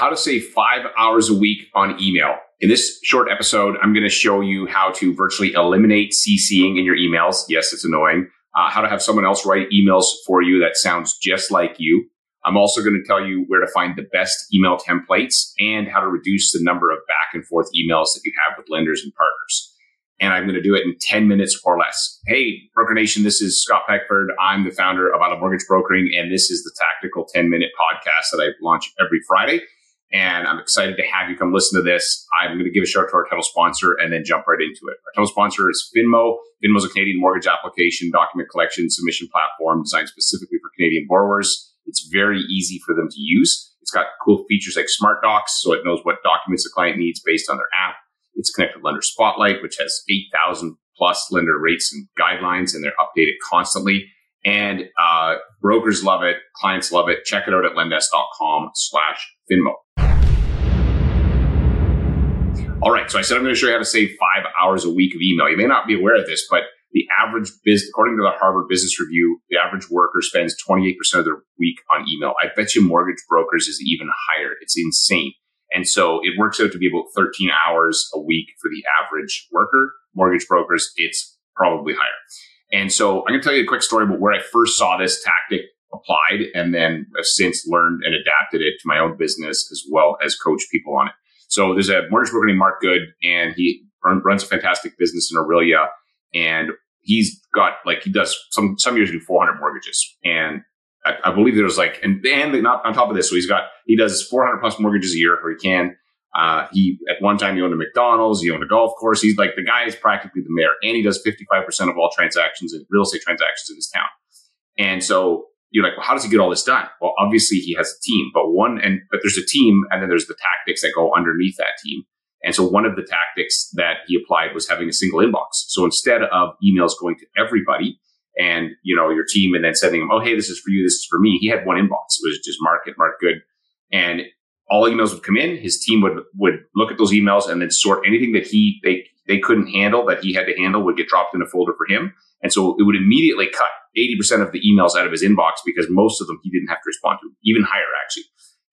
how to save five hours a week on email. In this short episode, I'm going to show you how to virtually eliminate CCing in your emails. Yes, it's annoying. Uh, how to have someone else write emails for you that sounds just like you. I'm also going to tell you where to find the best email templates and how to reduce the number of back and forth emails that you have with lenders and partners. And I'm going to do it in 10 minutes or less. Hey, Broker Nation, this is Scott Peckford. I'm the founder of I Love Mortgage Brokering, and this is the Tactical 10 Minute podcast that I launch every Friday. And I'm excited to have you come listen to this. I'm going to give a shout out to our title sponsor and then jump right into it. Our title sponsor is Finmo. Finmo is a Canadian mortgage application, document collection, submission platform designed specifically for Canadian borrowers. It's very easy for them to use. It's got cool features like Smart Docs, so it knows what documents the client needs based on their app. It's connected to Lender Spotlight, which has 8,000 plus lender rates and guidelines, and they're updated constantly. And uh, brokers love it, clients love it. Check it out at lendesk.com slash Finmo. All right, so I said I'm going to show you how to save five hours a week of email. You may not be aware of this, but the average business, according to the Harvard Business Review, the average worker spends 28% of their week on email. I bet you mortgage brokers is even higher. It's insane. And so it works out to be about 13 hours a week for the average worker. Mortgage brokers, it's probably higher. And so I'm going to tell you a quick story about where I first saw this tactic applied and then have since learned and adapted it to my own business as well as coach people on it. So there's a mortgage broker named Mark Good, and he runs a fantastic business in Orillia. And he's got like he does some some years do 400 mortgages, and I, I believe there's like and and not on top of this, so he's got he does 400 plus mortgages a year, or he can. Uh, he at one time he owned a McDonald's, he owned a golf course. He's like the guy is practically the mayor, and he does 55 percent of all transactions and real estate transactions in his town. And so you're like, well, how does he get all this done? Well, obviously he has a team, but one, and, but there's a team and then there's the tactics that go underneath that team. And so one of the tactics that he applied was having a single inbox. So instead of emails going to everybody and, you know, your team and then sending them, oh, hey, this is for you. This is for me. He had one inbox. It was just mark it, mark good. And all emails would come in. His team would, would look at those emails and then sort anything that he, they, they couldn't handle that he had to handle would get dropped in a folder for him. And so it would immediately cut 80% of the emails out of his inbox because most of them he didn't have to respond to, even higher actually.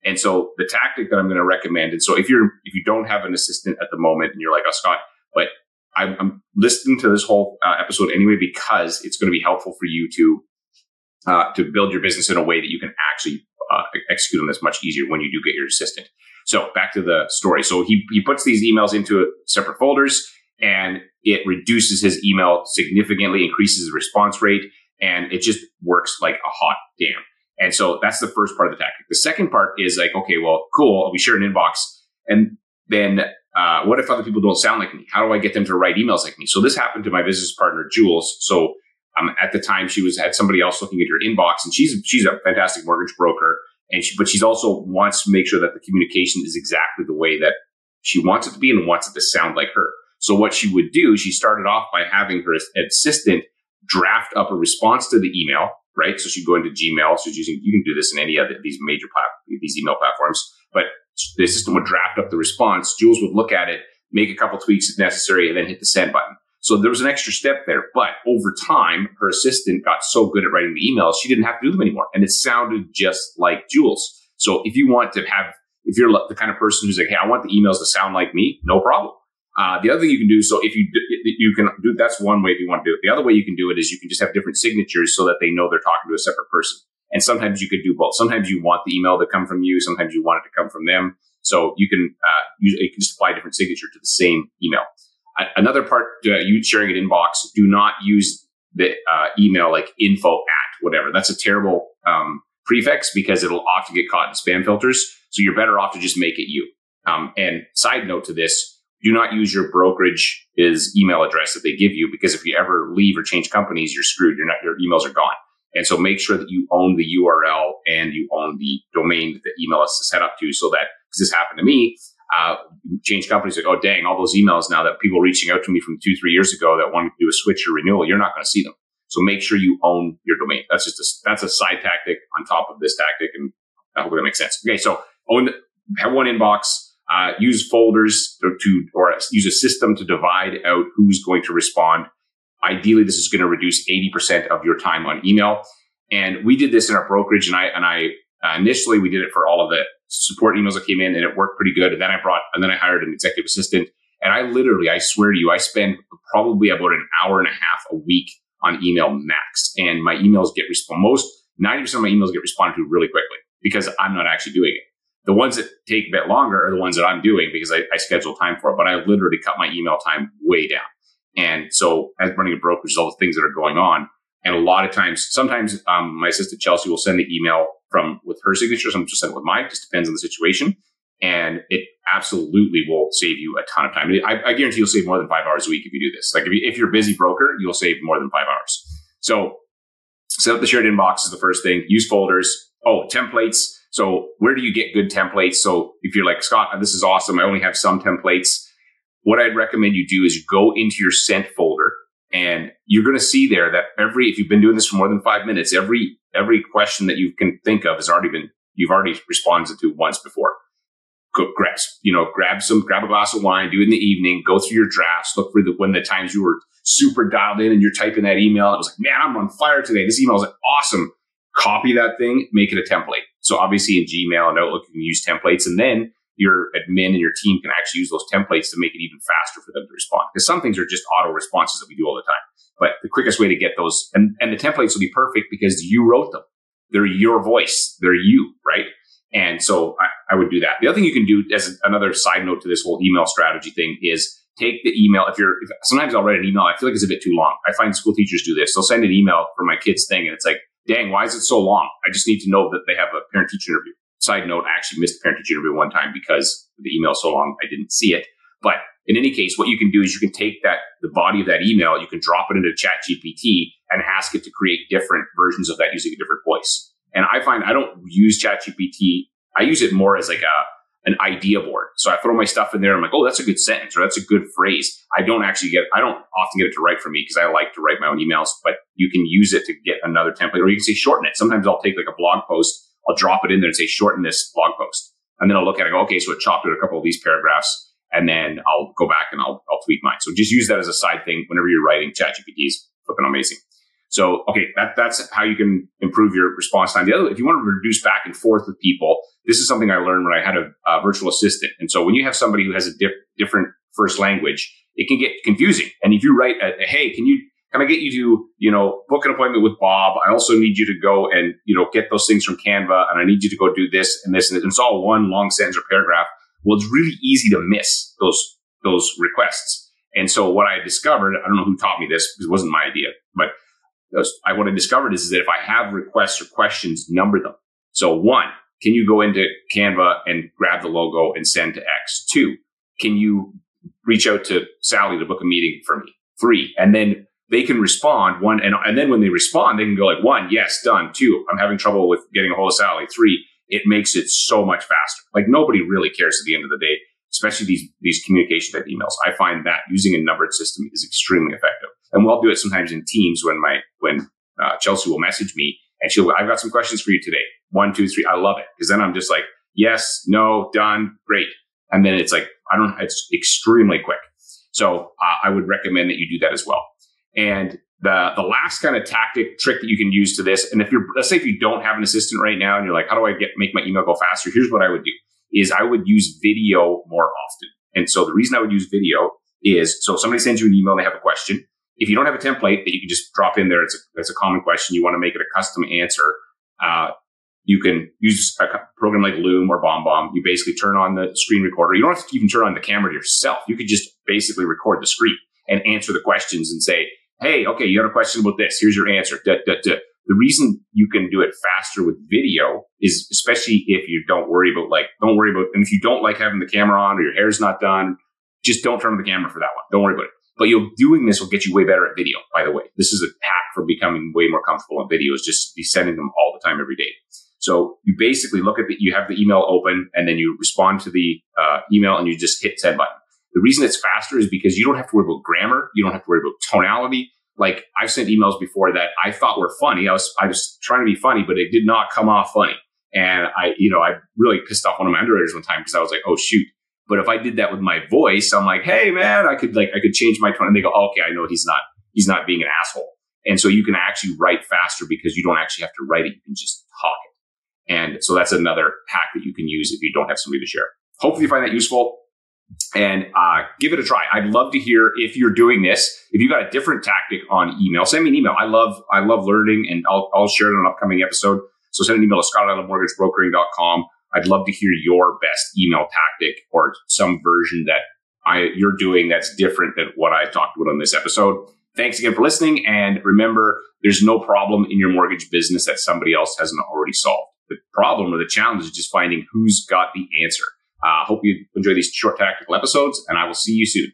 And so the tactic that I'm going to recommend, and so if you're if you don't have an assistant at the moment and you're like, oh Scott, but I'm, I'm listening to this whole uh, episode anyway because it's going to be helpful for you to uh, to build your business in a way that you can actually uh, execute on this much easier when you do get your assistant. So back to the story. So he he puts these emails into separate folders and it reduces his email significantly, increases the response rate, and it just works like a hot damn. And so that's the first part of the tactic. The second part is like, okay, well, cool, we share an inbox. And then uh, what if other people don't sound like me? How do I get them to write emails like me? So this happened to my business partner, Jules. So um, at the time, she was had somebody else looking at her inbox, and she's she's a fantastic mortgage broker, and she, but she's also wants to make sure that the communication is exactly the way that she wants it to be and wants it to sound like her. So what she would do, she started off by having her assistant draft up a response to the email, right? So she'd go into Gmail. So using, you can do this in any of these major plat- these email platforms, but the system would draft up the response. Jules would look at it, make a couple tweaks if necessary, and then hit the send button. So there was an extra step there, but over time, her assistant got so good at writing the emails, she didn't have to do them anymore. And it sounded just like Jules. So if you want to have, if you're the kind of person who's like, Hey, I want the emails to sound like me, no problem. Uh, the other thing you can do, so if you you can do that's one way if you want to do it. The other way you can do it is you can just have different signatures so that they know they're talking to a separate person. And sometimes you could do both. Sometimes you want the email to come from you. Sometimes you want it to come from them. So you can uh, use, you can just apply a different signature to the same email. Another part, uh, you sharing an inbox. Do not use the uh, email like info at whatever. That's a terrible um, prefix because it'll often get caught in spam filters. So you're better off to just make it you. Um, and side note to this, do not use your brokerage is email address that they give you because if you ever leave or change companies, you're screwed. You're not, your emails are gone. And so make sure that you own the URL and you own the domain that the email is set up to so that, because this happened to me, uh, change companies like, oh, dang, all those emails now that people reaching out to me from two, three years ago that wanted to do a switch or renewal, you're not going to see them. So make sure you own your domain. That's just a, that's a side tactic on top of this tactic. And I hope that makes sense. Okay. So own, have one inbox uh, use folders to, to, or use a system to divide out who's going to respond. Ideally, this is going to reduce 80% of your time on email. And we did this in our brokerage and I, and I, uh, initially we did it for all of the support emails that came in and it worked pretty good. And then I brought, and then I hired an executive assistant. And I literally, I swear to you, I spend probably about an hour and a half a week on email max. And my emails get responded, most 90% of my emails get responded to really quickly because I'm not actually doing it. The ones that take a bit longer are the ones that I'm doing because I, I schedule time for it. But I literally cut my email time way down. And so as running a brokerage, all the things that are going on. And a lot of times, sometimes um, my assistant Chelsea will send the email from with her signature. Some just send it with mine. Just depends on the situation. And it absolutely will save you a ton of time. I, I guarantee you'll save more than five hours a week if you do this. Like if, you, if you're a busy broker, you'll save more than five hours. So set up the shared inbox is the first thing. Use folders. Oh, templates. So where do you get good templates? So if you're like, Scott, this is awesome. I only have some templates. What I'd recommend you do is go into your sent folder and you're going to see there that every, if you've been doing this for more than five minutes, every, every question that you can think of has already been, you've already responded to once before. Go grab, you know, grab some, grab a glass of wine, do it in the evening, go through your drafts, look for the, when the times you were super dialed in and you're typing that email. It was like, man, I'm on fire today. This email is like awesome. Copy that thing, make it a template. So obviously in Gmail and Outlook, you can use templates and then your admin and your team can actually use those templates to make it even faster for them to respond. Because some things are just auto responses that we do all the time. But the quickest way to get those, and, and the templates will be perfect because you wrote them. They're your voice. They're you, right? And so I, I would do that. The other thing you can do as another side note to this whole email strategy thing is take the email. If you're, if, sometimes I'll write an email. I feel like it's a bit too long. I find school teachers do this. They'll send an email for my kid's thing and it's like, dang, why is it so long? I just need to know that they have a parent teacher interview. Side note, I actually missed a parent teacher interview one time because the email so long I didn't see it. But in any case, what you can do is you can take that the body of that email, you can drop it into Chat GPT and ask it to create different versions of that using a different voice. And I find I don't use Chat GPT. I use it more as like a an idea board. So I throw my stuff in there. I'm like, oh, that's a good sentence or that's a good phrase. I don't actually get, I don't often get it to write for me because I like to write my own emails, but you can use it to get another template or you can say shorten it. Sometimes I'll take like a blog post I'll drop it in there and say, shorten this blog post. And then I'll look at it go, okay, so it chopped out a couple of these paragraphs. And then I'll go back and I'll, I'll tweak mine. So just use that as a side thing whenever you're writing ChatGPT is flipping amazing. So, okay, that, that's how you can improve your response time. The other, if you want to reduce back and forth with people, this is something I learned when I had a, a virtual assistant. And so when you have somebody who has a diff, different first language, it can get confusing. And if you write, a, hey, can you can I get you to, you know, book an appointment with Bob? I also need you to go and, you know, get those things from Canva and I need you to go do this and this and, it's all one long sentence or paragraph. Well, it's really easy to miss those, those requests. And so what I discovered, I don't know who taught me this because it wasn't my idea, but I, what I discovered is, is that if I have requests or questions, number them. So one, can you go into Canva and grab the logo and send to X? Two, can you reach out to Sally to book a meeting for me? Three, and then they can respond one and, and then when they respond they can go like one yes done two i'm having trouble with getting a hold of sally three it makes it so much faster like nobody really cares at the end of the day especially these these communication type emails i find that using a numbered system is extremely effective and we'll do it sometimes in teams when my when uh, chelsea will message me and she'll i've got some questions for you today one two three i love it because then i'm just like yes no done great and then it's like i don't it's extremely quick so uh, i would recommend that you do that as well and the the last kind of tactic trick that you can use to this, and if you're let's say if you don't have an assistant right now and you're like, how do I get make my email go faster? Here's what I would do: is I would use video more often. And so the reason I would use video is so somebody sends you an email, and they have a question. If you don't have a template that you can just drop in there, it's a, it's a common question. You want to make it a custom answer. Uh, you can use a program like Loom or BombBomb. You basically turn on the screen recorder. You don't have to even turn on the camera yourself. You could just basically record the screen and answer the questions and say, Hey, okay, you have a question about this. Here's your answer. The reason you can do it faster with video is especially if you don't worry about like, don't worry about, and if you don't like having the camera on or your hair's not done, just don't turn on the camera for that one. Don't worry about it. But you're doing this will get you way better at video, by the way. This is a hack for becoming way more comfortable in videos, just be sending them all the time every day. So you basically look at the, you have the email open and then you respond to the uh, email and you just hit send button. The reason it's faster is because you don't have to worry about grammar. You don't have to worry about tonality. Like I've sent emails before that I thought were funny. I was, I was trying to be funny, but it did not come off funny. And I, you know, I really pissed off one of my underwriters one time because I was like, oh shoot. But if I did that with my voice, I'm like, hey man, I could like, I could change my tone. And they go, okay, I know he's not, he's not being an asshole. And so you can actually write faster because you don't actually have to write it. You can just talk it. And so that's another hack that you can use if you don't have somebody to share. Hopefully you find that useful and uh, give it a try. I'd love to hear if you're doing this. If you got a different tactic on email, send me an email. I love I love learning, and I'll, I'll share it in an upcoming episode. So send an email to scott at mortgagebrokering.com. I'd love to hear your best email tactic or some version that I, you're doing that's different than what I talked about on this episode. Thanks again for listening. And remember, there's no problem in your mortgage business that somebody else hasn't already solved. The problem or the challenge is just finding who's got the answer. I uh, hope you enjoy these short tactical episodes, and I will see you soon.